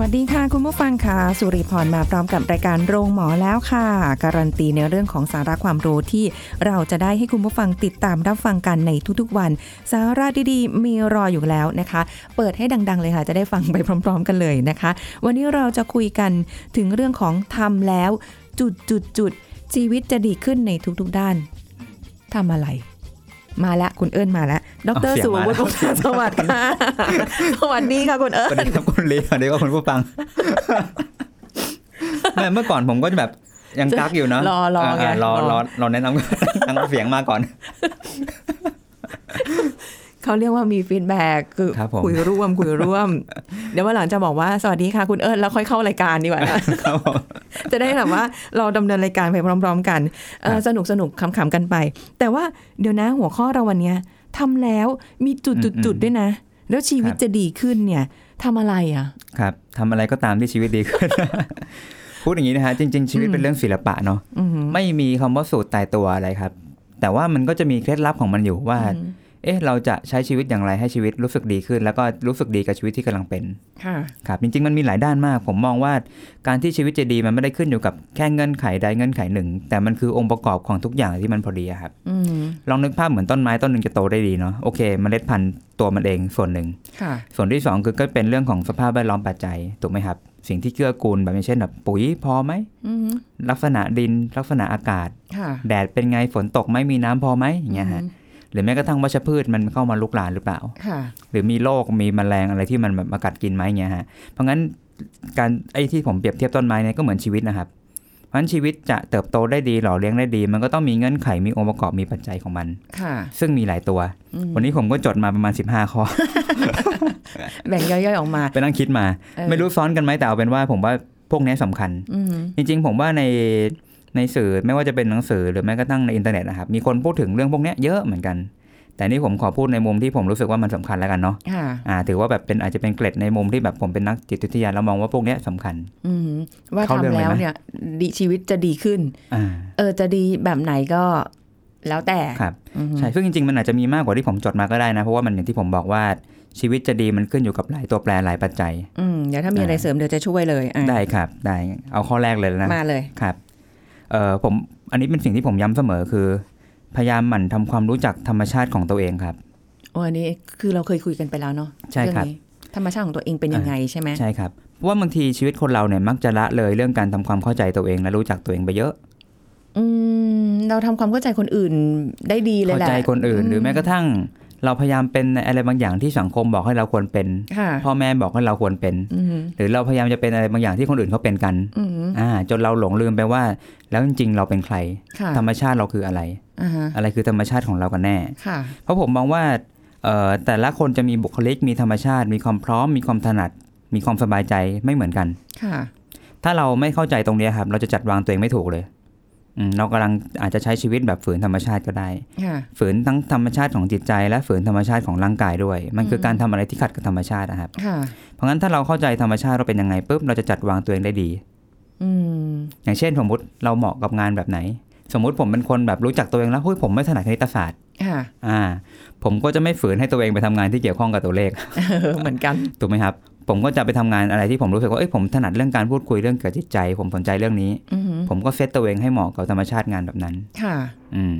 วัสดีค่ะ คุณผู้ฟังค่ะ สุริพรมาพร้อมกับรายการโรงหมอแล้วค่ะ การันตีในเรื่องของสาระความรู้ที่เราจะได้ให้คุณผู้ฟังติดตามรับฟังกันในทุกๆวัน สาระดีๆ มีรออยู่แล้วนะคะ เปิดให้ดัง ๆ เลยค่ะ จะได้ฟังไปพร้อม ๆ กันเลยนะคะ วันนี้เราจะคุยกันถึงเรื่องของทำแล้ว จุดจุดจุดๆชีวิตจะดีขึ้นในทุกๆด้านทำอะไร มาแล้วคุณเอิญมาแล้วดเอารเสียงสุวัมาฒแล้วน์วงศ์สวัสดิ์ค่ะสวัสดีค่ะคุณเอิสวัสญดีครับคุณลีสวัสดีครับคุณผู้ฟังแม่เมื่อก่อนผมก็จะแบบยังกักอยู่เนาะรอรอไงารรออรอรอแนะนำตั้งเสียงมาก่อน เขาเรียกว่ามีฟีดแบ็กคือครับผมคุยร่วมคุยร่วม เดี๋ยววันหลังจะบอกว่าสวัสดีค่ะคุณเอิญแล้วค่อยเข้ารายการดีกว่านะครับผมจะได้แบบว่าเราดำเนินรายการไปพร้อม ๆ กันเออครับสนุกสนุกขำๆกันไป แต่ว่าเดี๋ยวนะหัวข้อเราวันเนี้ยทำแล้วมีจุดจุดจุดด้วยนะ แล้วชีวิตจะดีขึ้นเนี่ยทำอะไรอะ ครับทำอะไรก็ตามที่ชีวิตดีขึ้น พูดอย่างนี้นะฮะจริง ๆ ชีวิตเป็นเรื่องศิลปะเนาะอืมไม่มีคำว่าสูตรตายตัวอะไรครับ แต่ว่ามันก็จะมีเคล็ดลับของมันอยู่ว่า อืมเอ๊ะเราจะใช้ชีวิตอย่างไรให้ชีวิตรู้สึกดีขึ้น แล้วก็รู้สึกดีกับชีวิตที่กำลังเป็นค่ะครับจริงๆมันมีหลายด้านมาก ผมมองว่าการที่ชีวิตจะดีมันไม่ได้ขึ้นอยู่กับแค่เงื่อนไขใดเงื่อนไขหนึ่ง แต่มันคือองค์ประกอบของทุกอย่างที่มันพอดีอะครับอืมลองนึกภาพเหมือนต้นไม้ต้นหนึ่งจะโตได้ดีเนาะโอเคเมล็ดพันธุ์ตัวมันเองส่วนหนึ่งค่ะส่วนที่สองคือก็เป็นเรื่องของสภาพแวดล้อมปัจจัยถูกไหมครับสิ่งที่เกื้อกูลแบบอย่างเช่นแบบปุ๋ยพอไหมอืมลักษณะดินลักษณะอากาศค่ะแดดเป็นไงฝนตกไหมมีน้ำพอไหมอย่างเงี้ยฮะ หรือแม้กระทั่งวัชพืชมันเข้ามาลุกลานหรือเปล่าค่ะหรือมีโรคมีแมลงอะไรที่มันแบบมากัดกินไหมเงี้ยฮะเพราะงั้นการไอ้ที่ผมเปรียบเทียบต้นไม้เนี่ยก็เหมือนชีวิตนะครับเพราะฉะนั้นชีวิตจะเติบโตได้ดีหล่อเลี้ยงได้ดี มันก็ต้องมีเงื่อนไขมีองค์ประกอบมีปัจจัยของมันค่ะ ซึ่งมีหลายตัวอืมวันนี้ผมก็จดมาประมาณ 15 ข้อ แบ่งย่อยๆออกมาไปนั่งคิดมาเออไม่รู้ซ้อนกันไหมแต่เอาเป็นว่าผมว่าพวกนี้สำคัญอืมจริงๆ ผมว่าใน ในสื่อไม่ว่าจะเป็นหนังสือหรือแม้กระทั่งในอินเทอร์เน็ตนะครับมีคนพูดถึงเรื่องพวกเนี้ยเยอะเหมือนกัน แต่นี่ผมขอพูดในมุมที่ผมรู้สึกว่ามันสำคัญแล้วกันเนาะค่ะอ่าถือว่าแบบเป็นอาจจะเป็นเกร็ดในมุมที่แบบผมเป็นนักจิตวิทยาแล้วมองว่าพวกเนี้ยสำคัญ อืมว่าเข้าเรื่องทำเลยแล้วไหมเนี่ยดีชีวิตจะดีขึ้นอ่าเออจะดีแบบไหนก็แล้วแต่ครับอืมใช่ซึ่งจริงๆ มันอาจจะมีมากกว่าที่ผมจดมาก็ได้นะ เพราะว่ามันอย่างที่ผมบอกว่าชีวิตจะดีมันขึ้นอยู่กับหลายตัวแปรหลายปัจจัย อืมเดี๋ยวถ้ามีอะไรเสริมเดี๋ยวจะช่วยเลยอะได้ครับ ได้ เอาข้อแรกเลยนะ มาเลย ครับ เอ่อผมอันนี้เป็นสิ่งที่ผมย้ำเสมอคือ พยายามหมั่นทำความรู้จักธรรมชาติของตัวเองครับโอ้อันนี้คือเราเคยคุยกันไปแล้วเนาะใช่ครับเองนี้ธรรมชาติของตัวเองเป็นยังไงใช่ไหมใช่ครับเพราะว่าบางทีชีวิตคนเราเนี่ยมักจะละเลยเรื่องการทำความเข้าใจตัวเองและรู้จักตัวเองไปเยอะ อืมเราทำความเข้าใจคนอื่นได้ดีเลยเข้าแหละใจคนอื่น หรือแม้กระทั่ง เราพยายามเป็นอะไรบางอย่างที่สังคมบอกให้เราควรเป็นค่ะพ่อแม่บอกให้เราควรเป็นอืมหรือเราพยายามจะเป็นอะไรบางอย่างที่คนอื่นเขาเป็นกันอืมอ่าจนเราหลงลืมไปว่า แล้วจริงๆ เราเป็นใครค่ะธรรมชาติเราคืออะไรอ่าฮะอะไรคือธรรมชาติของเรากันแน่ค่ะเพราะผมมองว่าเอ่อแต่ละคนจะมีบุคลิกมีธรรมชาติ มีความพร้อม มีความถนัด มีความสบายใจไม่เหมือนกันค่ะถ้าเราไม่เข้าใจตรงเนี้ยครับ เราจะจัดวางตัวเองไม่ถูกเลยอืม เรากำลังอาจจะใช้ชีวิตแบบฝืนธรรมชาติก็ได้ค่ะฝืนทั้งธรรมชาติของจิตใจ และฝืนธรรมชาติของร่างกายด้วย มันคือการทำอะไรที่ขัดกับธรรมชาตินะครับค่ะเพราะงั้นถ้าเราเข้าใจธรรมชาติเราเป็นยังไงปุ๊บเราจะจัดวางตัวเองได้ดีอืมอย่างเช่นสมมติเราเหมาะกับงานแบบไหน สมมุติผมเป็นคนแบบรู้จักตัวเองแล้วเฮ้ยผมไม่ถนัดคณิตศาสตร์ค่ะอ่า ผมก็จะไม่ฝืนให้ตัวเองไปทำงานที่เกี่ยวข้องกับตัวเลขเออเหมือนกันถูกไหมครับ ผมก็จะไปทำงานอะไรที่ผมรู้สึกว่าเอ้ยผมถนัดเรื่องการพูดคุยเรื่องเกี่ยวกับจิตใจ ผมสนใจเรื่องนี้อือหือผมก็เซตตัวเองให้เหมาะกับธรรมชาติงานแบบนั้น ค่ะ อืม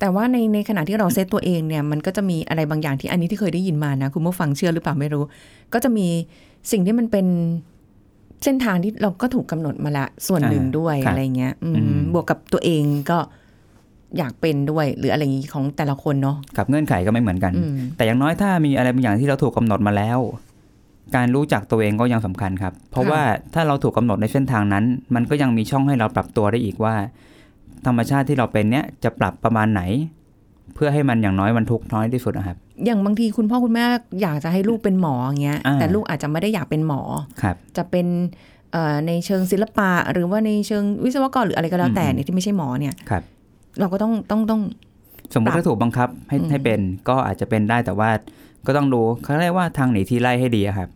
แต่ว่าในในขณะที่เราเซตตัวเองเนี่ยมันก็จะมีอะไรบางอย่างที่อันนี้ที่เคยได้ยินมานะ คุณผู้ฟังเชื่อหรือเปล่าไม่รู้ ก็จะมีสิ่งที่มันเป็นเส้นทางที่เราก็ถูกกำหนดมาละส่วนหนึ่งอ่าด้วยครับอะไรเงี้ยอืมอืมบวกกับตัวเองก็อยากเป็นด้วยหรืออะไรอย่างงี้ของแต่ละคนเนาะกับเงื่อนไขก็ไม่เหมือนกันอืมแต่อย่างน้อยถ้ามีอะไรบางอย่างที่เราถูกกาหนดมาแล้ว การรู้จักตัวเองก็ยังสำคัญครับ เพราะค่ะว่าถ้าเราถูกกาหนดในเส้นทางนั้น มันก็ยังมีช่องให้เราปรับตัวได้อีกว่า ธรรมชาติที่เราเป็นเนี้ยจะปรับประมาณไหน เพื่อให้มันอย่างน้อยมันทุกข์น้อยที่สุดนะครับ อย่างบางทีคุณพ่อคุณแม่อยากจะให้ลูกเป็นหมออย่างเงี้ยอ่าแต่ลูกอาจจะไม่ได้อยากเป็นหมอครับจะเป็นเอ่อในเชิงศิลปะ หรือว่าในเชิงวิศวกรหรืออะไรก็แล้วแต่อืมเนี่ยที่ไม่ใช่หมอเนี่ยครับ เราก็ต้องต้องต้องสมมติปรับถ้าถูกบังคับให้อืมให้เป็นก็อาจจะเป็นได้แต่ว่า ก็ต้องดูเขาเรียกว่าทางหนีทีไล่ให้ดีอะครับ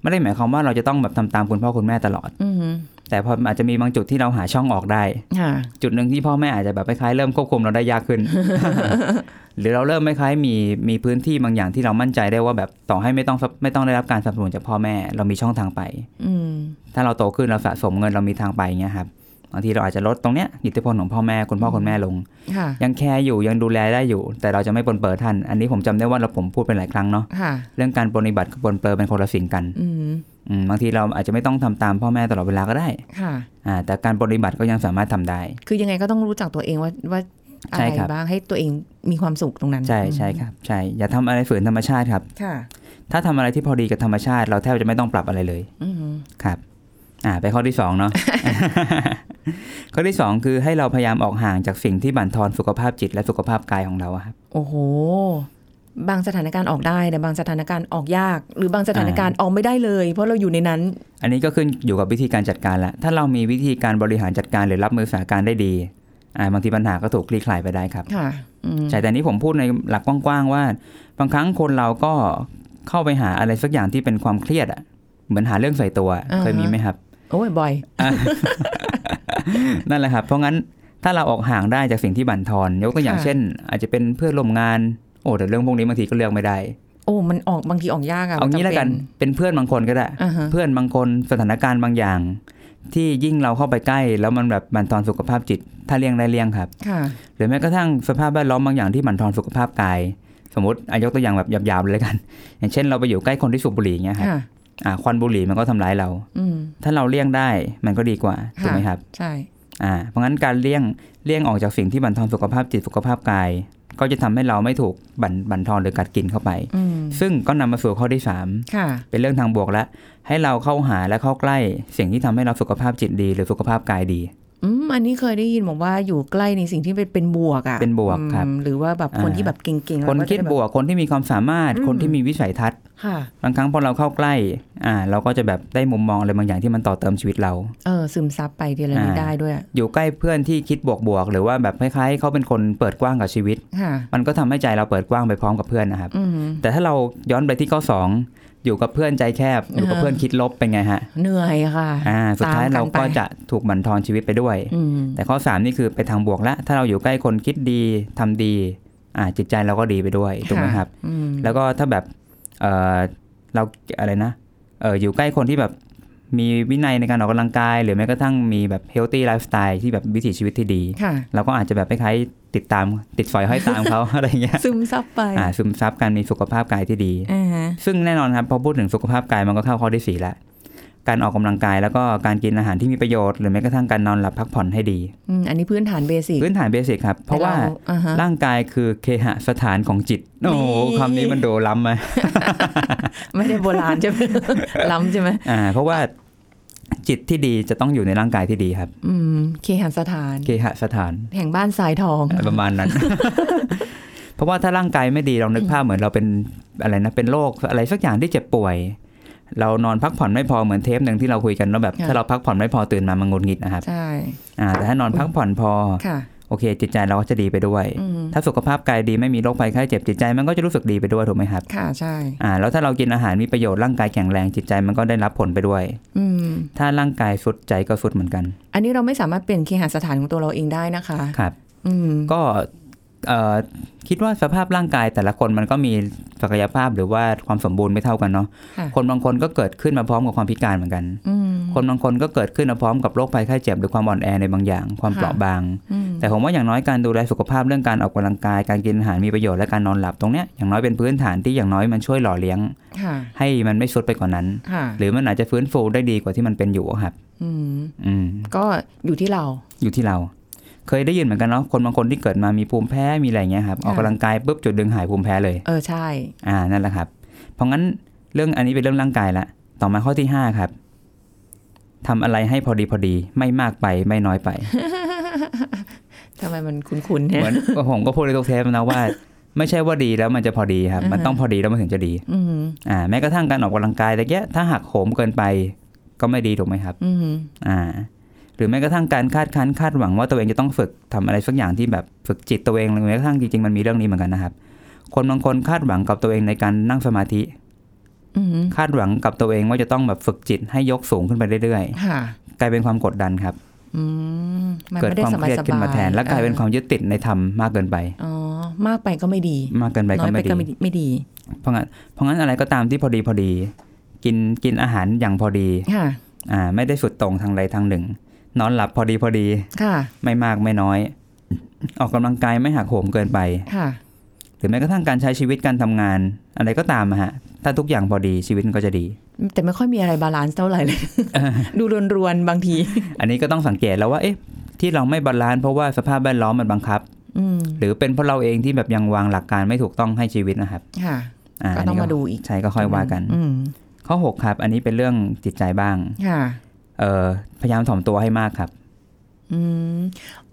ไม่ได้หมายความว่าเราจะต้องแบบทำตามคุณพ่อคุณแม่ตลอดอืมแต่พออาจจะมีบางจุดที่เราหาช่องออกได้ค่ะจุดหนึ่งที่พ่อแม่อาจจะแบบคล้ายๆเริ่มควบคุมเราได้ยากขึ้น หรือเราเริ่มไม่คล้ายมีมีพื้นที่บางอย่างที่เรามั่นใจได้ว่าแบบต่อให้ไม่ต้องไม่ต้องได้รับการสนับสนุนจากพ่อแม่ เรามีช่องทางไป อืมถ้าเราโตขึ้นเราสะสมเงินเรามีทางไปเงี้ยครับ บางทีเราอาจจะลดตรงเนี้ยอิทธิพลของพ่อแม่คุณพ่อคุณแม่ลงค่ะยังแคร์อยู่ยังดูแลได้อยู่ แต่เราจะไม่ปนเปื้อท่าน อันนี้ผมจำได้ว่าเราผมพูดไปหลายครั้งเนาะค่ะเรื่องการปฏิบัติกับปนเปื้อเป็นคนละสิ่งกันอืมอืมบางทีเราอาจจะไม่ต้องทำตามพ่อแม่ตลอดเวลาก็ได้ค่ะอ่าแต่การปฏิบัติก็ยังสามารถทำได้ คือยังไงก็ต้องรู้จักตัวเองว่าว่าอะใช่ไรครับบ้างให้ตัวเองมีความสุขตรงนั้น ใช่ใช่ครับใช่อย่าทำอะไรฝืนธรรมชาติครับ ค่ะ ถ้าทำอะไรที่พอดีกับธรรมชาติ เราแทบจะไม่ต้องปรับอะไรเลยอืมครับ อ่าไปข้อที่สองเนาะข้อที่สองคือให้เราพยายามออกห่างจากสิ่งที่บั่นทอนสุขภาพจิตและสุขภาพกายของเราอะครับโอ้โห บางสถานการณ์ออกได้แต่บางสถานการณ์ออกยาก หรือบางสถานการณ์ออกไม่ได้เลย เพราะเราอยู่ในนั้น อันนี้ก็ขึ้นอยู่กับวิธีการจัดการละถ้าเรามีวิธีการบริหารจัดการหรือรับมือสถานการณ์ได้ดีอ่าบางทีปัญหาก็ถูกคลี่คลายไปได้ครับค่ะอืมใช่แต่นี้ผมพูดในหลักกว้างๆว่า บางครั้งคนเราก็เข้าไปหาอะไรสักอย่างที่เป็นความเครียดอะเหมือนหาเรื่องใส่ตัวเคยมีไหมครับ โอ้ยบ่อย นั่นแหละครับ เพราะงั้นถ้าเราออกห่างได้จากสิ่งที่บั่นทอน ยกตัวอย่างค่ะเช่น อาจจะเป็นเพื่อนร่วมงาน โอ้แต่เรื่องพวกนี้บางทีก็เลือกไม่ได้ โอ้มันออกบางทีออกยากอะเอางี้จำแล้วกันเป็นเพื่อนบางคนก็ได้อ่าฮะเพื่อนบางคนสถานการณ์บางอย่าง ที่ยิ่งเราเข้าไปใกล้ แล้วมันแบบบั่นทอนสุขภาพจิต ถ้าเลี่ยงได้เลี่ยงครับค่ะหรือแม้กระทั่งสภาพแวดล้อมบางอย่างที่บั่นทอนสุขภาพกาย สมมติอายกตัวอย่างแบบหยาบๆเลยกัน อย่างเช่น เราไปอยู่ใกล้คนที่สูบบุหรี่เงี้ยครับ ค่ะอ่าควันบุหรี่มันก็ทำร้ายเราอืมถ้าเราเลี่ยงได้มันก็ดีกว่าถูกไหมครับ ใช่อ่าเพราะงั้นการเลี่ยงเลี่ยงออกจากสิ่งที่บั่นทอนสุขภาพจิตสุขภาพกาย ก็จะทำให้เราไม่ถูกบั่นบั่นทอนหรือกัดกินเข้าไปอืมซึ่งก็นำมาสู่ข้อที่ค่ะ3เป็นเรื่องทางบวกแล้วให้เราเข้าหาและเข้าใกล้สิ่งที่ทำให้เราสุขภาพจิตดี หรือสุขภาพกายดี อืมอันนี้เคยได้ยินบอกว่าอยู่ใกล้ในสิ่งที่เป็นเป็นบวกอะเป็นบวกครับอืมหรือว่าแบบคนอ่าที่แบบเก่งๆคนแล้วก็คิดจะบวกคนที่มีความสามารถอืมคนที่มีวิสัยทัศน์ค่ะบางครั้งพอเราเข้าใกล้อ่าเราก็จะแบบได้มุมมองอะไรบางอย่างที่มันต่อเติมชีวิตเราเออซึมซับไปทีละนิดอ่าได้ด้วย อยู่ใกล้เพื่อนที่คิดบวกๆหรือว่าแบบคล้ายๆเขาเป็นคนเปิดกว้างกับชีวิตค่ะมันก็ทำให้ใจเราเปิดกว้างไปพร้อมกับเพื่อนนะครับอืมแต่ถ้าเราย้อนไปที่ข้อสอง อยู่กับเพื่อนใจแคบ อยู่กับอ่าเพื่อนคิดลบเป็นไงฮะ เหนื่อยค่ะอ่าสุดท้ายตามกันเราก็ไปจะถูกบั่นทอนชีวิตไปด้วยอืมแต่ข้อ 3 นี่คือไปทางบวกแล้วถ้าเราอยู่ใกล้คนคิดดีทำดีอ่าจิตใจเราก็ดีไปด้วยถูกไหมครับอืมแล้วก็ถ้าแบบเออเราอะไรนะเอออยู่ใกล้คนที่แบบ มีวินัยในการออกกำลังกาย หรือแม้กระทั่งมีแบบ healthy lifestyle ที่แบบวิถีชีวิตที่ดีค่ะเราก็อาจจะแบบคล้ายๆติดตามติดสอยห้อยตามเขาอะไรอย่างเงี้ยซึมซับไปอ่าซึมซับการมีสุขภาพกายที่ดีอ่าฮะซึ่งแน่นอนครับพอพูดถึงสุขภาพกายมันก็เข้าข้อที่สี่แล้วการออกกำลังกายแล้วก็การกินอาหารที่มีประโยชน์หรือแม้กระทั่งการนอนหลับพักผ่อนให้ดีอืมอันนี้พื้นฐาน basicพื้นฐาน basic ครับ เพราะว่าแต่อ่าฮะร่างกายคือเคหสถานของจิต โอ้โหนี่คำนี้มันโดล้ำไหมไม่ได้โบราณใช่ไหมล้ำใช่ไหมอ่าเพราะว่า จิตที่ดีจะต้องอยู่ในร่างกายที่ดีครับ อืมเคหัสถาน เคหสถาน แห่งบ้านสายทองอะไรประมาณนั้น เพราะว่าถ้าร่างกายไม่ดีเรานึกภาพเหมือนเราเป็นอะไรนะเป็นโรคอะไรสักอย่างที่เจ็บป่วย เรานอนพักผ่อนไม่พอเหมือนเทปหนึ่งที่เราคุยกันว่าแบบค่ะถ้าเราพักผ่อนไม่พอตื่นมามันงุนงิดนะครับใช่อ่าแต่ถ้านอนพักผ่อนพอค่ะ โอเค จิตใจเราก็จะดีไปด้วยอืมถ้าสุขภาพกายดีไม่มีโรคภัยไข้เจ็บจิตใจมันก็จะรู้สึกดีไปด้วยถูกไหมครับค่ะใช่อ่าแล้วถ้าเรากินอาหารมีประโยชน์ร่างกายแข็งแรงจิตใจมันก็ได้รับผลไปด้วยอืมถ้าร่างกายสุดใจก็สุดเหมือนกัน อันนี้เราไม่สามารถเปลี่ยนเคหสถานของตัวเราเองได้นะคะครับอืมก็เอ่อคิดว่าสภาพร่างกายแต่ละคนมันก็มีศักยภาพหรือว่าความสมบูรณ์ไม่เท่ากันเนาะค่ะคนบางคนก็เกิดขึ้นมาพร้อมกับความพิการเหมือนกันอืมคนบางคนก็เกิดขึ้นมาพร้อมกับโรคภัยไข้เจ็บหรือความอ่อนแอในบางอย่าง ความค่ะเปราะบางอืม แต่ผมว่าอย่างน้อยการดูแลสุขภาพเรื่องการออกกำลังกาย การกินอาหารมีประโยชน์และการนอนหลับตรงเนี้ยอย่างน้อยเป็นพื้นฐานที่อย่างน้อยมันช่วยหล่อเลี้ยงค่ะให้มันไม่สุดไปกว่านั้นค่ะหรือมันอาจจะฟื้นฟูได้ดีกว่าที่มันเป็นอยู่ครับอืมอืมก็อยู่ที่เราอยู่ที่เรา เคยได้ยินเหมือนกันเนาะคนบางคนที่เกิดมามีภูมิแพ้มีอะไรเงี้ยครับออกกำลังกายปุ๊บจุดดึงหายภูมิแพ้เลย เออใช่ อ่านั่นแหละครับ เพราะงั้นเรื่องอันนี้เป็นเรื่องร่างกายละต่อมาข้อที่ห้าครับทำอะไรให้พอดีพอดีไม่มากไปไม่น้อยไป ทำไมมันคุ้นๆเนี่ยเหมือนผมก็พูดในทุกเทปนะว่า ไม่ใช่ว่าดีแล้วมันจะพอดีครับ มันอ่าฮะต้องพอดีแล้วมันถึงจะดีอืมอ่า แม้กระทั่งการออกกำลังกายแต่แกถ้าหักโหมเกินไปก็ไม่ดีถูกไหมครับอืมอ่า หรือแม้กระทั่งการคาดคั้นคาดหวังว่าตัวเองจะต้องฝึกทำอะไรสักอย่างที่แบบฝึกจิตตัวเองหรือแม้กระทั่งจริงๆมันมีเรื่องนี้เหมือนกันนะครับ คนบางคนคาดหวังกับตัวเองในการนั่งสมาธิอืมคาดหวังกับตัวเองว่าจะต้องแบบฝึกจิตให้ยกสูงขึ้นไปเรื่อยค่ะๆกลายเป็นความกดดันครับอืมมัน เกิดไม่ได้ความสเคบายรียดสขึ้นบายมาแทน และกลายเป็นความยึดติดในธรรมมากเกินไปอ๋อมากไปก็ไม่ดี มากเกินไปน้ก็อยไปไม่ก็ดีไม่ดีไม่ดี เพราะงั้นเพราะงั้นอะไรก็ตามที่พอดีพอดี กินกินอาหารอย่างพอดีค่ะอ่า ไม่ได้สุดตรงทางใดทางหนึ่ง นอนหลับพอดีพอดีค่ะ ไม่มากไม่น้อย ออกกำลังกายไม่หักโหมเกินไปค่ะหรือแม้กระทั่งการใช้ชีวิตการทำงาน อะไรก็ตามอะฮะ ถ้าทุกอย่างพอดีชีวิตมันก็จะดี แต่ไม่ค่อยมีอะไร balance เท่าไหร่เลย ดูรวนๆบางที อันนี้ก็ต้องสังเกตแล้วว่า เอ๊ะ ที่เราไม่ balance เพราะว่าสภาพแวดล้อมมันบังคับอืมหรือเป็นเพราะเราเองที่แบบยังวางหลักการไม่ถูกต้องให้ชีวิตนะครับ ค่ะอ่าก็ต้องนนี้มาดูอีกใช่ก็ค่อยว่ากันอืมข้อ6ครับ อันนี้เป็นเรื่องจิตใจบ้าง ค่ะ เออพยายามถ่อมตัวให้มากครับ อืม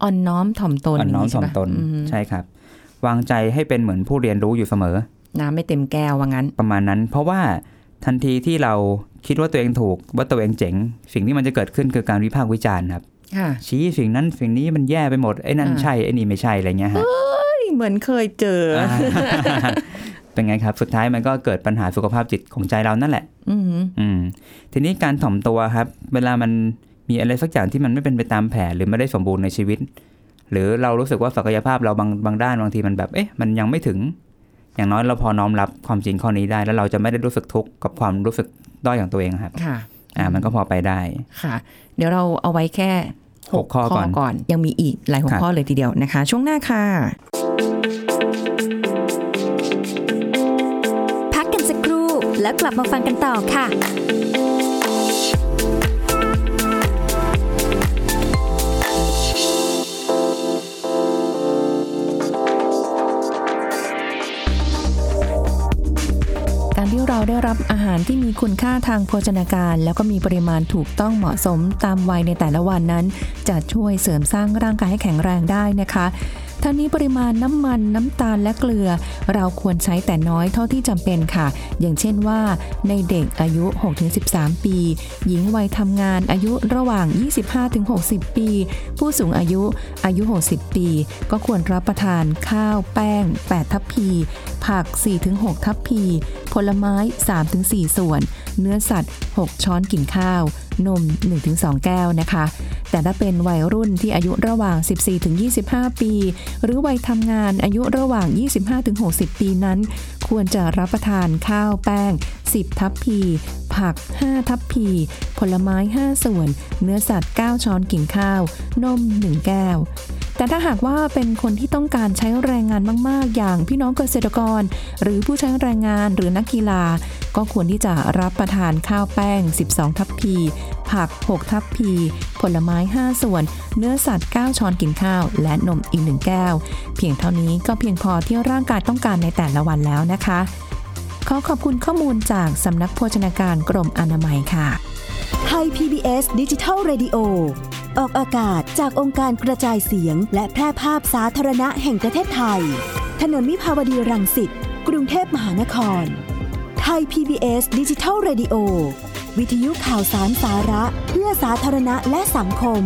อ่อนน้อมถ่อมตนอ่อนน้อมย่างถ่อมใช่ปะตนอืมใช่ครับ วางใจให้เป็นเหมือนผู้เรียนรู้อยู่เสมอ น้ำไม่เต็มแก้วว่างั้น ประมาณนั้น เพราะว่าทันทีที่เราคิดว่าตัวเองถูก ว่าตัวเองเจ๋ง สิ่งที่มันจะเกิดขึ้นคือการวิพากษ์วิจารณ์ครับค่ะชี้สิ่งนั้นสิ่งนี้มันแย่ไปหมดไอ้นั่นอ่าใช่ไอ้นี่ไม่ใช่อะไรเงี้ยฮะเหมือนเคยเจออาเป็นไงครับ สุดท้ายมันก็เกิดปัญหาสุขภาพจิตของใจเรานั่นแหละอืมอืมทีนี้การถ่อมตัวครับ เวลามันมีอะไรสักอย่างที่มันไม่เป็นไปตามแผนหรือไม่ได้สมบูรณ์ในชีวิต หรือเรารู้สึกว่าศักยภาพเราบางบางด้านบางทีมันแบบ เอ๊ะมันยังไม่ถึง อย่างน้อยเราพอน้อมรับความจริงข้อนี้ได้ แล้วเราจะไม่ได้รู้สึกทุกข์กับความรู้สึกด้อยของตัวเองครับค่ะอ่ามันก็พอไปได้ค่ะ เดี๋ยวเราเอาไว้แค่หกข้อก่อนก่อน ยังมีอีกหลายหัวครับข้อเลยทีเดียวนะคะ ช่วงหน้าค่ะ พักกันสักครู่แล้วกลับมาฟังกันต่อค่ะ เราได้รับอาหารที่มีคุณค่าทางโภชนาการ แล้วก็มีปริมาณถูกต้องเหมาะสมตามวัยในแต่ละวันนั้น จะช่วยเสริมสร้างร่างกายให้แข็งแรงได้นะคะ ทั้งนี้ปริมาณน้ำมันน้ำตาลและเกลือ เราควรใช้แต่น้อยเท่าที่จำเป็นค่ะ อย่างเช่นว่าในเด็กอายุ 6-13 ปี หญิงวัยทำงานอายุระหว่าง 25-60 ปี ผู้สูงอายุอายุ 60 ปี ก็ควรรับประทานข้าวแป้ง 8 ทัพพี ผัก 4-6 ทัพพี ผลไม้ 3-4 ส่วน เนื้อสัตว์ 6 ช้อนกินข้าว นม 1-2 แก้วนะคะ แต่ถ้าเป็นวัยรุ่นที่อายุระหว่าง 14-25 ปี หรือวัยทำงานอายุระหว่าง 25-60 ปีนั้น ควรจะรับประทานข้าวแป้ง 10 ทัพพี ผัก 5 ทัพพี ผลไม้ 5 ส่วน เนื้อสัตว์ 9 ช้อนกินข้าว นม 1 แก้วแต่ถ้าหากว่าเป็นคนที่ต้องการใช้แรงงานมาก ๆ อย่างพี่น้องเกษตรกร หรือผู้ใช้แรงงานหรือนักกีฬา ก็ควรที่จะรับประทานข้าวแป้ง 12 ทัพพี ผัก 6 ทัพพี ผลไม้ 5 ส่วน เนื้อสัตว์ 9 ช้อนกินข้าว และนมอีก 1 แก้ว เพียงเท่านี้ก็เพียงพอที่ร่างกายต้องการในแต่ละวันแล้วนะคะ ขอขอบคุณข้อมูลจากสำนักโภชนาการกรมอนามัยค่ะไทย PBS ดิจิทัล Radio ออกอากาศจากองค์การกระจายเสียง และแพร่ภาพสาธารณะแห่งประเทศไทย ถนนมิภาวดีรังสิต กรุงเทพมหานคร ไทย PBS ดิจิทัล Radio วิทยุข่าวสารสาระ เพื่อสาธารณะและสังคม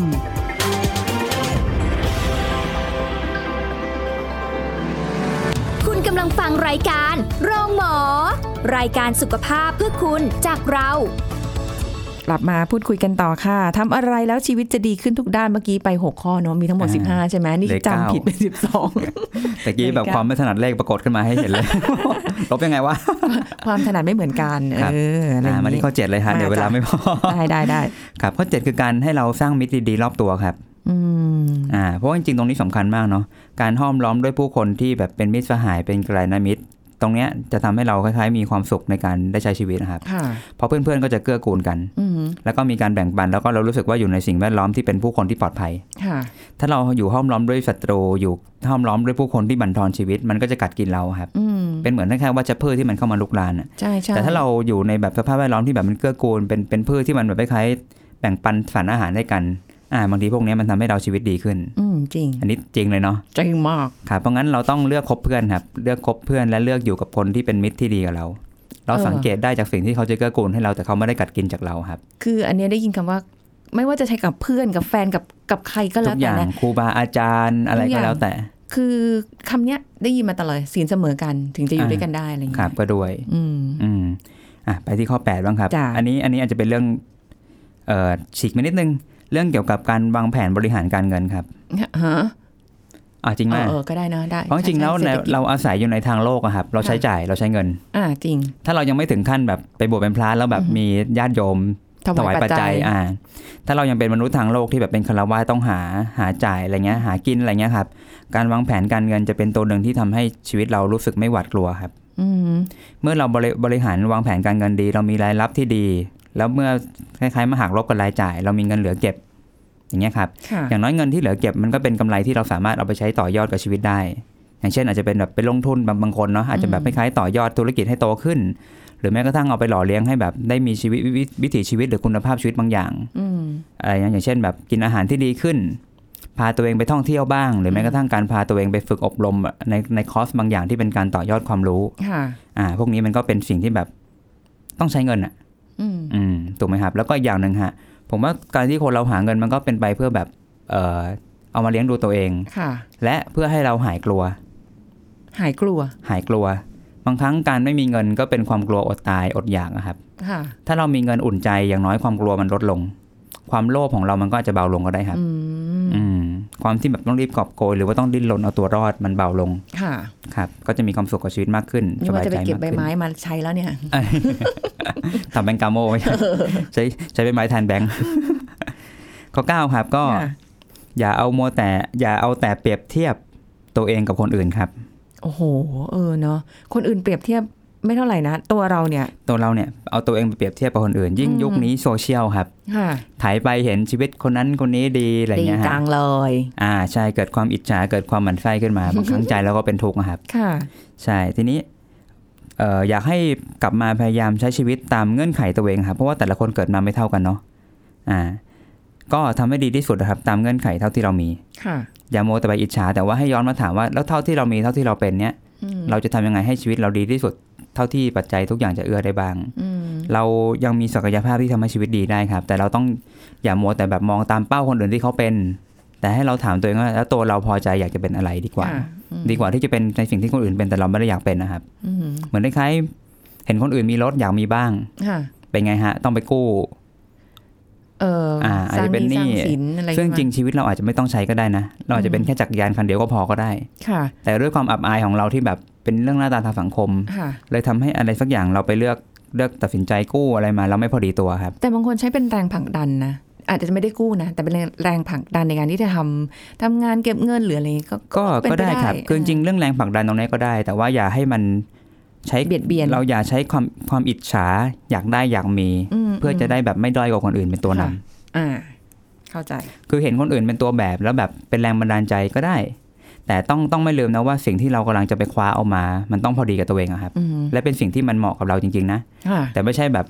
คุณกำลังฟังรายการโรงหมอ รายการสุขภาพเพื่อคุณจากเรา กลับมาพูดคุยกันต่อค่ะทำอะไรแล้วชีวิตจะดีขึ้นทุกด้านเมื่อกี้ไป 6 ข้อเนาะมีทั้งหมดอ่า15 ใช่ไหมนี่เลขเก้าจำผิดเป็นแต่กี้แบบความไม่ถนัดเลขปรากฏขึ้นมาให้เห็นเลยลบยังไงวะ12ความถนัดไม่เหมือนกันครับเอออะไรออ่าย่างมาที่นี้ข้อเจ็ดเลยฮะเดี๋ยวเวลาไม่พอได้ได้ได้ครับข้อเจ็ดคือการให้เราสร้างมิตรดีๆรอบตัวครับอืมอ่าเพราะว่าจริงๆตรงนี้สำคัญมากเนาะการห้อมล้อมด้วยผู้คนที่แบบเป็นมิตรสหายเป็นกัลยาณมิตร ตรงเนี้ยจะทำให้เราคล้ายๆ มีความสุขในการได้ใช้ชีวิตนะครับค่ะเพราะเพื่อนๆก็จะเกื้อกูลกันอืมแล้วก็มีการแบ่งปัน แล้วก็เรารู้สึกว่าอยู่ในสิ่งแวดล้อมที่เป็นผู้คนที่ปลอดภัยค่ะถ้าเราอยู่ห้อมล้อมด้วยศัตรูอยู่ห้อมล้อมด้วยผู้คนที่บั่นทอนชีวิต มันก็จะกัดกินเราครับอืมเป็นเหมือนคล้ายๆว่าจะพืชที่มันเข้ามาลุกลานอะใช่ใช่แต่ถ้าเราอยู่ในแบบสภาพแวดล้อมที่แบบมันเกื้อกูลเป็นเป็นพืชที่มันแบบคล้ายๆแบ่งปันสารอาหารให้กัน อ่าบางทีพวกเนี้ยมันทำให้เราชีวิตดีขึ้น อืมจริง อันนี้จริงเลยเนาะจริงมากครับเพราะงั้นเราต้องเลือกคบเพื่อนครับ เลือกคบเพื่อนและเลือกอยู่กับคนที่เป็นมิตรที่ดีกับเรา เราเออสังเกตได้จากสิ่งที่เขาจะเกื้อกูลให้เราแต่เขาไม่ได้กัดกินจากเราครับ คืออันเนี้ยได้ยินคำว่าไม่ว่าจะใช้กับเพื่อนกับแฟนกับกับใครก็ทุแล้วกอแต่ย่างนะครูบาอาจารย์อะไรทุกอก็ย่างแล้วแต่ คือคำเนี้ยได้ยินมาตลอดศีลเสมอกันถึงจะอยู่อ่าด้วยกันได้อะไรอย่างครัเงี้บยก็ด้วย อืมอืมอะไปที่ข้อ8บ้างครับจ้ะอันนี้อันนี้อาจจะเป็นเรื่องเอ่อฉีกไปนิดนึง เรื่องเกี่ยวกับการวางแผนบริหารการเงินครับฮะอะจริงไหมเออเออก็ได้นะได้เพราะจริงๆแล้วใช่เนี่ยศษฐกิจเราอาศัยอยู่ในทางโลกอะครับ เราใช้จ่ายเราใช้เงิน อ่าจริง ถ้าเรายังไม่ถึงขั้นแบบไปบวชเป็นพระแล้วแบบอือฮึมีญาติโยมถวายปัจจัยอ่า ถ้าเรายังเป็นมนุษย์ทางโลกที่แบบเป็นคารวะต้องหาหาจ่ายอะไรเงี้ย หากินอะไรเงี้ยครับ การวางแผนการเงินจะเป็นตัวหนึ่งที่ทำให้ชีวิตเรารู้สึกไม่หวาดกลัวครับอืมเมื่อเราบริบริหารวางแผนการเงินดี เรามีรายรับที่ดี แล้วเมื่อคล้ายๆมาหักลบกับรายจ่าย เรามีเงินเหลือเก็บ อย่างเงี้ยครับค่ะอย่างน้อยเงินที่เหลือเก็บมันก็เป็นกำไรที่เราสามารถเอาไปใช้ต่อยอดกับชีวิตได้ อย่างเช่น อาจจะเป็นแบบไปลงทุนบางบางคนเนาะอาจจะแบบคล้ายๆต่อยอดธุรกิจให้โตขึ้น หรือแม้กระทั่งเอาไปหล่อเลี้ยงให้แบบได้มีชีวิตวิวิถีชีวิตหรือคุณภาพชีวิตบางอย่างอืมอะไรอย่างอย่างเช่น แบบกินอาหารที่ดีขึ้นพาตัวเองไปท่องเที่ยวบ้าง หรือแม้กระทั่งการพาตัวเองไปฝึกอบรมในในคอร์สบางอย่างที่เป็นการต่อยอดความรู้ ค่ะ อ่า พวกนี้มันก็เป็นสิ่งที่แบบต้องใช้เงินอะ อืมอืมถูกไหมครับ แล้วก็อีกอย่างหนึ่งฮะ ผมว่าการที่คนเราหาเงินมันก็เป็นไปเพื่อแบบ เออเอามาเลี้ยงดูตัวเองค่ะ และเพื่อให้เราหายกลัว หายกลัว หายกลัว บางครั้งการไม่มีเงินก็เป็นความกลัวอดตายอดอยากอะครับค่ะถ้าเรามีเงินอุ่นใจอย่างน้อยความกลัวมันลดลง ความโลภของเรามันก็อาจจะเบาลงก็ได้ครับ อืมอืม ความที่แบบต้องรีบกอบโกยหรือว่าต้องดิ้นรนเอาตัวรอดมันเบาลง ค่ะ ครับ ก็จะมีความสุขกับชีวิตมากขึ้นนี่สว่าบายจะใจไปเก็บมากใบขึ้นไม้มาใช้แล้วเนี่ยทำแบงก์กาโมไม่ใช่ใช้ใช้ใบไม้แทนแบงก์ข้อเก้าครับก็ค่ะอย่าเอาโมวแต่ อย่าเอาแต่เปรียบเทียบตัวเองกับคนอื่นครับ โอ้โห เออเนาะคนอื่นเปรียบเทียบ ไม่เท่าไหร่นะ ตัวเราเนี่ย ตัวเราเนี่ยเอาตัวเองไปเปรียบเทียบกับคนอื่น ยิ่งอืมยุคนี้โซเชียลครับค่ะถ่ายไปเห็นชีวิตคนนั้นคนนี้ดีอะไรดีเงี้ยจัฮะงเลย อ่าใช่เกิดความอิจฉาเกิดความหมั่นไส้ขึ้นมาบางครั้งใจเราก็เป็นทุกข์นะครับ ค่ะ ใช่ทีนี้เอ่ออยากให้กลับมาพยายามใช้ชีวิตตามเงื่อนไขตัวเองครับเพราะว่าแต่ละคนเกิดมาไม่เท่ากันเนาะอ่า ก็ทำให้ดีที่สุดนะครับ ตามเงื่อนไขเท่าที่เรามีค่ะอย่าโมวแต่ไปอิจฉาแต่ว่าให้ย้อนมาถามว่าแล้วเท่าที่เรามีเท่าที่เราเป็นเนี้ยอืมเราจะทำยังไงให้ชีวิตเราดีที่สุด เท่าที่ปัจจัยทุกอย่างจะเอื้อได้บ้างอืมเรายังมีศักยภาพที่ทำให้ชีวิตดีได้ครับ แต่เราต้องอย่ามัวแต่แบบมองตามเป้าคนอื่นที่เขาเป็น แต่ให้เราถามตัวเองว่าแล้วตัวเราพอใจอยากจะเป็นอะไรดีกว่าค่ะอืมดีกว่าที่จะเป็นในสิ่งที่คนอื่นเป็นแต่เราไม่ได้อยากเป็นนะครับอืมเหมือนคล้ายๆเห็นคนอื่นมีรถอยากมีบ้างค่ะเป็นไงฮะ ต้องไปกู้เอออาอาจสร้างจะเป็นหนี้หนี้สร้างสินอะไรซึ่งขึ้นมาจริงชีวิตเราอาจจะไม่ต้องใช้ก็ได้นะ เราอาจจะเป็นแค่จักรยานคันเดียวก็พอก็ได้ ค่ะ แต่ด้วยความอับอายของเราที่แบบ เป็นเรื่องหน้าตาทางสังคมค่ะเลยทำให้อะไรสักอย่างเราไปเลือกเลือกตัดสินใจกู้อะไรมาแล้วไม่พอดีตัวครับ แต่บางคนใช้เป็นแรงผลักดันนะอาจจะไม่ได้กู้นะ แต่เป็นแรงผลักดันในการที่จะทำทำงานเก็บเงินหรืออะไรก็ก็เป็นก็ไปได้ครับได้คือจริงๆเรื่องแรงผลักดันตรงนี้ก็ได้ แต่ว่าอย่าให้มันใช้เบียดเบียนเราอย่าใช้ความความอิจฉาอยากได้อยากมีมเพื่อจะได้แบบไม่ด้อยกว่าคนอื่นเป็นตัวนำค่ะอ่า เข้าใจ คือเห็นคนอื่นเป็นตัวแบบแล้วแบบเป็นแรงบันดาลใจก็ได้ แต่ต้องต้องไม่ลืมนะว่าสิ่งที่เรากำลังจะไปคว้าเอามา มันต้องพอดีกับตัวเองอะครับอืมและเป็นสิ่งที่มันเหมาะกับเราจริง ๆนะค่ะแต่ไม่ใช่แบบ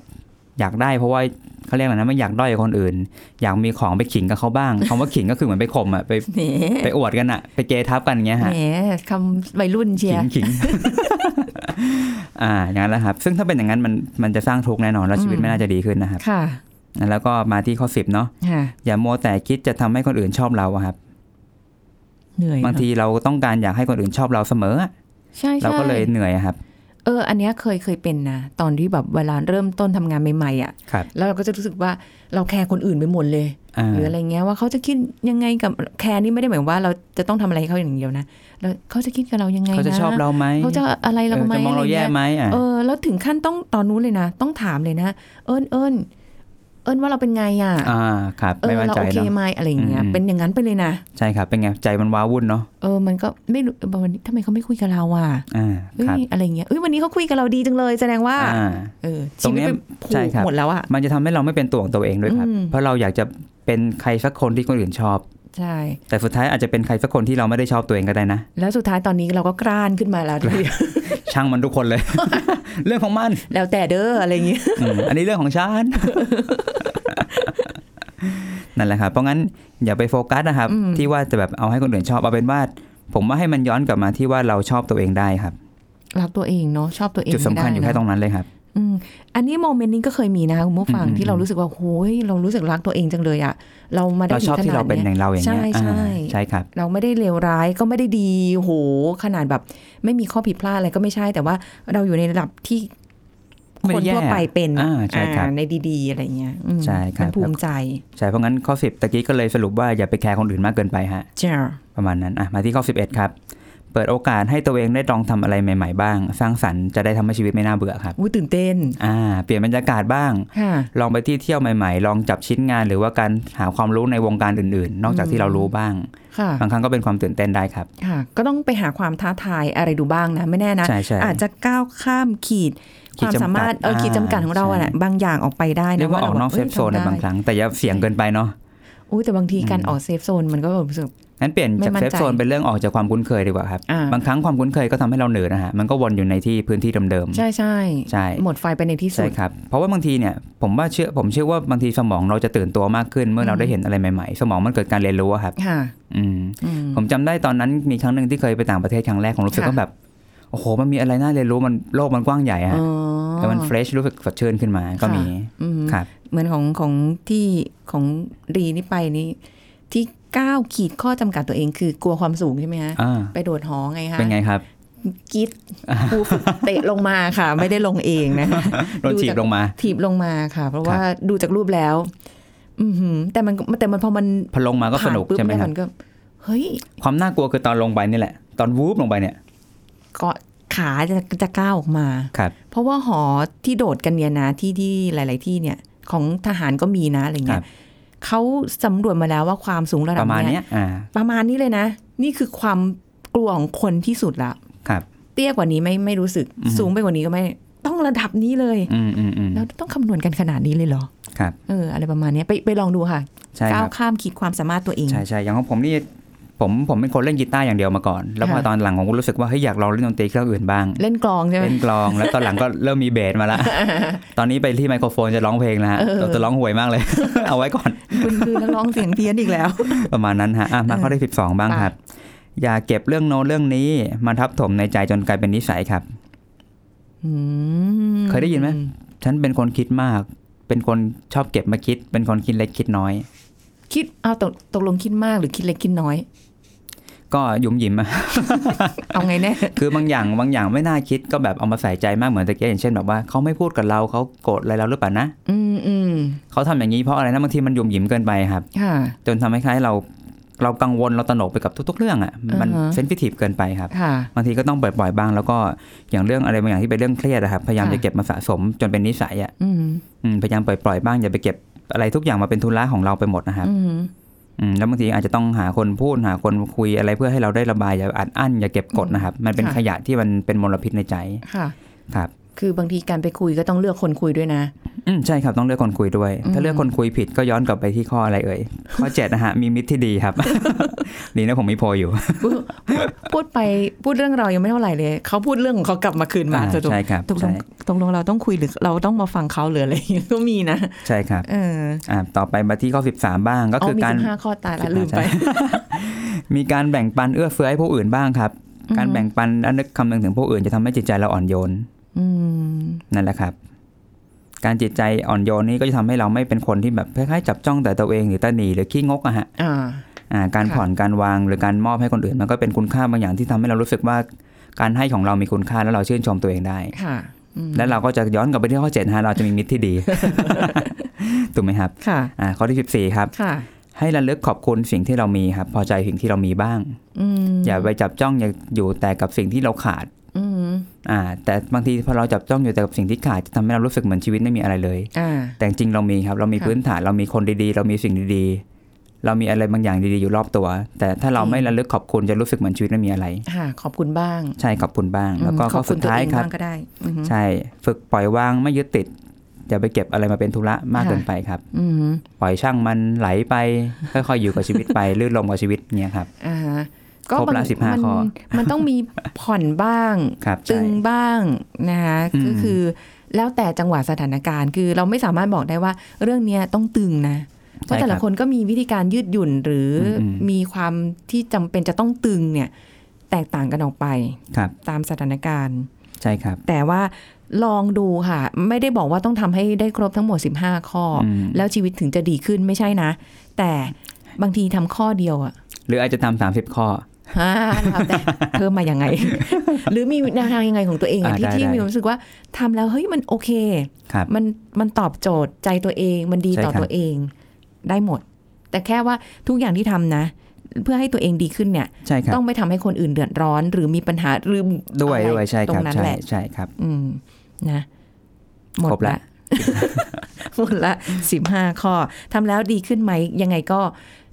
อยากได้เพราะว่าเขาเรียกอะไรนะไม่อยากด้อยกับคนอื่น อยากมีของไปขิงกับเขาบ้างคำว่าขิงก็คือเหมือนไปข่มอะไปแหมไปอวดกันอะไปเกทับกันอย่างเงี้ยแหฮะมคำวัยรุ่นเชียขิร์งขิงอ่าอย่างนั้นแหละครับ ซึ่งถ้าเป็นอย่างนั้นมันมันจะสร้างทุกข์แน่นอนแล้วชีวิตไม่น่าจะดีขึ้นนะครับค่ะแล้วก็มาที่ข้อสิบเนาะค่ะอย่ามัวแต่คิดจะทำให้คนอื่นชอบเราอะครับ เหนื่อยบางทีเราต้องการอยากให้คนอื่นชอบเราเสมออะใช่ใช่เราก็เลยเหนื่อยอะครับ เออ อันเนี้ยเคยเคยเป็นนะตอนที่แบบเวลาเริ่มต้นทำงานใหม่ๆอะครับแล้วเราก็จะรู้สึกว่าเราแคร์คนอื่นไปหมดเลยอ่าหรืออะไรเงี้ยว่าเขาจะคิดยังไงกับแคร์นี่ไม่ได้หมายความว่าเราจะต้องทำอะไรให้เขาอย่างเดียวนะแล้วเขาจะคิดกับเรายังไงนะเขาจะชอบเราไหมเขาจะอะไรเราไหมเออจะมองเราะไงี้แย่ไหมอะเออแล้วถึงขั้นต้องตอนนู้นเลยนะ ต้องถามเลยนะ เอิญเอิญ เอิญว่าเราเป็นไงอะอ่าครับเอไม่อมั่นเราใจโอเคเนาะไหมอะไรอย่างเงี้ยอืมเป็นอย่างนั้นไปเลยนะ ใช่ครับเป็นไงใจมันว้าวุ่นเนาะเออมันก็ไม่รู้วันนี้ทำไมเขาไม่คุยกับเราอะอ่าเอ้ครับยอะไรเงี้ยเอ้ยวันนี้เขาคุยกับเราดีจังเลยแสดงว่าอ่าเออตรงเนี้ยชีวิตไปผูใช่กครับหมดแล้วอะมันจะทำให้เราไม่เป็นตัวของตัวเองด้วยครับอืมเพราะเราอยากจะเป็นใครสักคนที่คนอื่นชอบใช่แต่สุดท้ายอาจจะเป็นใครสักคนที่เราไม่ได้ชอบตัวเองก็ได้นะ แล้วสุดท้ายตอนนี้เราก็กล้านขึ้นมาแล้วทีเดียวช่างมันทุกคนเลย เรื่องของมัน แล้วแต่เด้ออะไรเงี้ยอืมอันนี้เรื่องของฉันนั่นแหละครับเพราะงั้นอย่าไปโฟกัสนะครับอืมที่ว่าจะแบบเอาให้คนอื่นชอบเอาเป็นว่า ผมว่าให้มันย้อนกลับมาที่ว่าเราชอบตัวเองได้ครับรักตัวเองเนาะชอบตัวเองจุดสำคัญอยู่ให้แค่ไนะตรงนั้นเลยครับ อืมอันนี้โมเมนต์นี้ก็เคยมีนะคะคุณผู้ฟังอืมที่เรารู้สึกว่าโอ้ยเรารู้สึกรักตัวเองจังเลยอะเรามาได้เราชอบถึงขที่นาเราดเป็นอเนี้ยย่างเราอย่างเงี้ยใช่ใช่อ่าใช่ครับ เราไม่ได้เลวร้ายก็ไม่ได้ดีโหขนาดแบบ ไม่มีข้อผิดพลาดอะไรก็ไม่ใช่ แต่ว่าเราอยู่ในระดับที่ไม่คนได้แย่ทั่วไปเป็นอ่าใช่ครับอ่าในดีๆ อะไรเงี้ยอืมใช่ครับมันภูมิใจ ใช่ เพราะงั้นข้อ10ตะกี้ก็เลยสรุปว่าอย่าไปแคร์คนอื่นมากเกินไปฮะจ้าประมาณนั้นอะมาที่ข้อ11ครับ เปิดโอกาสให้ตัวเองได้ลองทำอะไรใหม่ ๆ บ้าง สร้างสรรค์จะได้ทำให้ชีวิตไม่น่าเบื่อครับอุ้ยตื่นเต้นอ่าเปลี่ยนบรรยากาศบ้างค่ะลองไปที่เที่ยวใหม่ ๆ ลองจับชิ้นงาน หรือว่าการหาความรู้ในวงการอื่น ๆ นอกจากที่เรารู้บ้างค่ะบางครั้งก็เป็นความตื่นเต้นได้ครับค่ะ ก็ต้องไปหาความท้าทายอะไรดูบ้างนะไม่แน่นะใช่ใช่อาจจะก้าวข้ามขีดขีคดจำกัดสามารถเอออ่าขีดจำกัดของเราอะใช่น่ะบางอย่างออกไปได้นะเรียกว่าออกนอก safe zone ในบางครั้งแต่อย่าเสี่ยงเกินไปเนาะ อุ้ยแต่บางทีการอืมออก safe zone มันก็แบบรู้สึกงั้นเปลี่ยนจากไม่มั่นเซฟใจ safe zone เป็นเรื่องออกจากความคุ้นเคยดีกว่าครับอ่าบางครั้งความคุ้นเคยก็ทำให้เราเหนื่อยนะฮะ มันก็วนอยู่ในที่พื้นที่เดิมๆ ใช่ใช่ใช่ หมดไฟไปในที่สุใช่ครับ เพราะว่าบางทีเนี่ยผมว่าเชื่อผมเชื่อว่าบางทีสมองเราจะตื่นตัวมากขึ้นเมื่อเราอืมได้เห็นอะไรใหม่ๆ สมองมันเกิดการเรียนรู้อะครับ ค่ะ อืมอืมผมจำได้ตอนนั้นมีครั้งหนึ่งที่เคยไปต่างประเทศครั้งแรกผมรู้สึกค่ะว่าแบบ โอ้โห มันมีอะไรน่าเรียนรู้มันโลกมันกว้างใหญ่ฮะอ๋อแล้วมันเฟรชรู้สึกสดชื่นขึ้นมา ก็มีอืมครับเหมือนของของที่ของรีนี่ไปนี่ที่ก้าวขีดข้อจำกัดตัวเองคือกลัวความสูงใช่ไหมฮะอ่าไปโดดหอไงคะเป็นไงครับกรีดครูฝึกเตะลงมาค่ะ ไม่ได้ลงเองนะโดนถีบลงมา ถีบลงมาค่ะ เพราะว่าดูจากรูปแล้ว อือหือแต่มันแต่มันพอมันพอลงมาก็สนุกผ่าปุ๊บใช่ไหมเนี่ยครับมันก็เฮ้ยความน่ากลัวคือตอนลงไปนี่แหละ ตอนวูบลงไปเนี่ย ก็ขาจะจะก้าวออกมาครับเพราะว่าหอที่โดดกันเนี่ยนะที่ที่หลาย ๆ ที่เนี่ย ของทหารก็มีนะอะไรคเงี้รัยบเขาสำรวจมาแล้วว่าความสูงระดัปบระมาณเนี้เนี้ยยอ่าประมาณนี้เลยนะ นี่คือความกลัวของคนที่สุดละครับ เตี้ยกว่านี้ไม่ไม่รู้สึกอือฮึสูงไปกว่านี้ก็ไม่ต้องระดับนี้เลยอืมอืมอืมแล้วต้องคำนวณกันขนาดนี้เลยเหรอครับเอออะไรประมาณเนี้ยไปไปลองดูค่ะใช่คก้ารัวบข้ามขีดความสามารถตัวเองใช่ใช่อย่างของผมนี่ ผมผมเป็นคนเล่นกีตาร์อย่างเดียวมาก่อน แล้วพอค่ะตอนหลังผมก็รู้สึกว่าเฮ้ยอยากลองเล่นดนตรีเครื่องอื่นบ้าง เล่นกลองใช่ไหมเล่นกลอง แล้วตอนหลังก็เริ่มมีเบสมาละตอนนี้ไปที่ไมโครโฟนจะร้องเพลงแล้วฮะเออเราจะร้องห่วยมากเลย เอาไว้ก่อน คุณคือนักร้องเสียงเพี้ยนอีกแล้ว ประมาณนั้นฮะอะมาข้อที่สิบสองบ้างครับ อย่าเก็บเรื่องโน้นเรื่องนี้มาทับถมในใจจนกลายเป็นนิสัยครับอืมเคยได้ยินไหมฉันเป็นคนคิดมาก เป็นคนชอบเก็บมาคิด เป็นคนคิดเล็กคิดน้อย คิดเอาตกตกลงคิดมากหรือคิดเล็กคิดน้อย ก็หยุมหยิมอะเอาไงแน่คือบางอย่างบางอย่างไม่น่าคิดก็แบบเอามาใส่ใจมากเหมือนตะเกียอย่างเช่นแบบว่าเขาไม่พูดกับเราเขาโกรธอะไรเราหรือเปล่านะอืมอืมเขาทำอย่างนี้เพราะอะไรนะบางทีมันหยุมหยิมเกินไปครับค่ะจนทำให้คล้ายเราเรากังวลเราตระหนกไปกับทุก ๆ เรื่องอะ่ะมันอ่าฮะเซนซิทีฟเกินไปครับค่ะบางทีก็ต้องปล่อยๆบ้าง แล้วก็อย่างเรื่องอะไรบางอย่างที่เป็นเรื่องเครียดอะครับพยายามค่ะจะเก็บมาสะสมจนเป็นนิสัยอะ่ะอืมอืมพยายามปล่อยๆบ้างอย่าไปเก็บ อะไรทุกอย่างมาเป็นทุนละของเราไปหมดนะครับอืมอืมแล้วบางทีอาจจะต้องหาคนพูดหาคนคุยอะไรเพื่อให้เราได้ระบายอย่าอัดอั้นอย่าเก็บกดนะครับ มันเป็นค่ะขยะที่มันเป็นมลพิษในใจค่ะครับ คือบางทีการไปคุยก็ต้องเลือกคนคุยด้วยนะ อืมใช่ครับต้องเลือกคนคุยด้วยอืมถ้าเลือกคนคุยผิดก็ย้อนกลับไปที่ข้ออะไรเอ่ย ข้อเจ็ดนะฮะ มีมิตรที่ดีครับ ดีนะผมมีโพยอยู่ พูดพูดพูดไปพูดเรื่องเรายังไม่เท่าไหร่เลย เขาพูดเรื่องของเขากลับมาคืนมาอ่าสรุปใช่ครับตกลใช่งตกลงเราต้องคุยหรือเราต้องมาฟังเขาหรืออะไรอย่างเงี้ยก็มีนะ ใช่ครับเอออ่าต่อไปมาที่ข้อ13บ้างก็อ๋อคือมีการสิบห้าข้อตายละลืมไป มีการแบ่งปันเอื้อเฟื้อให้ผู้อื่นบ้างครับ การแบ่งปันและนึกคำนึงถึงผู้อื่นจะทำให้จิตใจเราอ่อนโยนอืม นั่นแหละครับ การจิตใจอ่อนโยนนี้ก็จะทำให้เราไม่เป็นคนที่แบบคล้ายๆจับจ้องแต่ตัวเองหรือตาหนีหรือขี้งกอะฮะอ่าอ่าการค่ะผ่อนการวางหรือการมอบให้คนอื่น มันก็เป็นคุณค่าบางอย่างที่ทำให้เรารู้สึกว่าการให้ของเรามีคุณค่าแล้วเราชื่นชมตัวเองได้ค่ะอืมแล้วเราก็จะย้อนกลับไปที่ข้อเจ็ดนะฮะเราจะมีมิตรที่ดีถูกไหมครับค่ะอ่าข้อที่สิบสี่ครับค่ะให้ระลึกขอบคุณสิ่งที่เรามีครับ พอใจสิ่งที่เรามีบ้างอืมอย่าไปจับจ้องอย่าอยู่แต่กับสิ่งที่เราขาด อืมอ่าแต่บางทีพอเราจับจ้องอยู่แต่กับสิ่งที่ขาดจะทำให้เรารู้สึกเหมือนชีวิตไม่มีอะไรเลยอ่าแต่จริงๆเรามีครับเรามีค่ะพื้นฐานเรามีคนดีๆ เรามีสิ่งดีๆ เรามีอะไรบางอย่างดีๆอยู่รอบตัว แต่ถ้าเราจริงไม่ระลึกขอบคุณจะรู้สึกเหมือนชีวิตไม่มีอะไรค่ะขอบคุณบ้าง ใช่ขอบคุณบ้าง แล้วก็อืมขข้ออบคุสุณดตัวท้ายเองครับบ้างก็ได้อือฮึใช่ฝึกปล่อยวางไม่ยึดติดอย่าไปเก็บอะไรมาเป็นธุระมากค่ะเกินไปครับอืมปล่อยช่างมันไหลไปค่อยๆอยู่กับชีวิตไปลื่นลมกับชีวิตเนี่ยครับอ่า ฮะครบละง15มันข้อมันต้องมีผ่อนบ้างครับตึใช่งบ้างนะคะอืมก็คือแล้วแต่จังหวะสถานการณ์ คือเราไม่สามารถบอกได้ว่าเรื่องเนี้ยต้องตึงนะเพราะแต่ละคนก็มีวิธีการยืดหยุ่นหรืออมมีความที่จำเป็นจะต้องตึงเนี่ย แตกต่างกันออกไปครับตามสถานการณ์ใช่ครับ แต่ว่าลองดูค่ะ ไม่ได้บอกว่าต้องทำให้ได้ครบทั้งหมด 15 ข้ออมแล้วชีวิตถึงจะดีขึ้นไม่ใช่นะ แต่บางทีทำข้อเดียวอะหรืออาจจะทำสามสิบข้อ ฮ่าแล้วแต่เพิ่มมายังไง หรือมีแนวทางยังไงของตัวเองอะอ่าที่ได้ที่ได้มีความรู้สึกว่าทำแล้วเฮ้ยมันโอเคครับมันมันตอบโจทย์ใจตัวเองมันดีใช่ต่อครับตัวเอง ได้หมด แต่แค่ว่าทุกอย่างที่ทำนะ เพื่อให้ตัวเองดีขึ้นเนี่ยใช่ครับต้องไม่ทำให้คนอื่นเดือดร้อน หรือมีปัญหาหรือด้วยอะไรด้วยใช่ตรครับงนั้นใช่แหละใช่ครับ อืมนะหมดครบละละหมดละสิบห้าข้อทำแล้วดีขึ้นไหมยังไงก็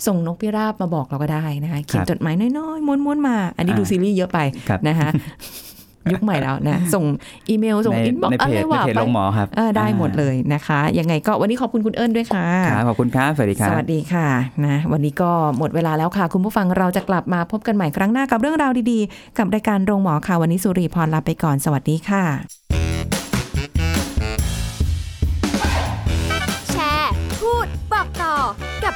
ส่งนกพิราบมาบอกเราก็ได้นะคะเขียนจดหมายน้อยๆม้วนๆมา อันนี้ดูซีรีส์เยอะไปครับนะคะยุคใหม่แล้วนะ ส่งอีเมล ส่งใน inbox ในอะไรว่าใน page page ไปโรงหมอครับเออได้หมดเลยนะคะ ยังไงก็วันนี้ขอบคุณณคุณเอิญด้วยค่ะครับขอบคุครับสวัสดีครับสวัสดีค่ะนะวันนี้ก็หมดเวลาแล้วค่ะ คุณผู้ฟังเราจะกลับมาพบกันใหม่ครั้งหน้ากับเรื่องราวดีๆ กับรายการโรงหมอค่ะวันนี้สุรีพรลาไปก่อนสวัสดีค่ะ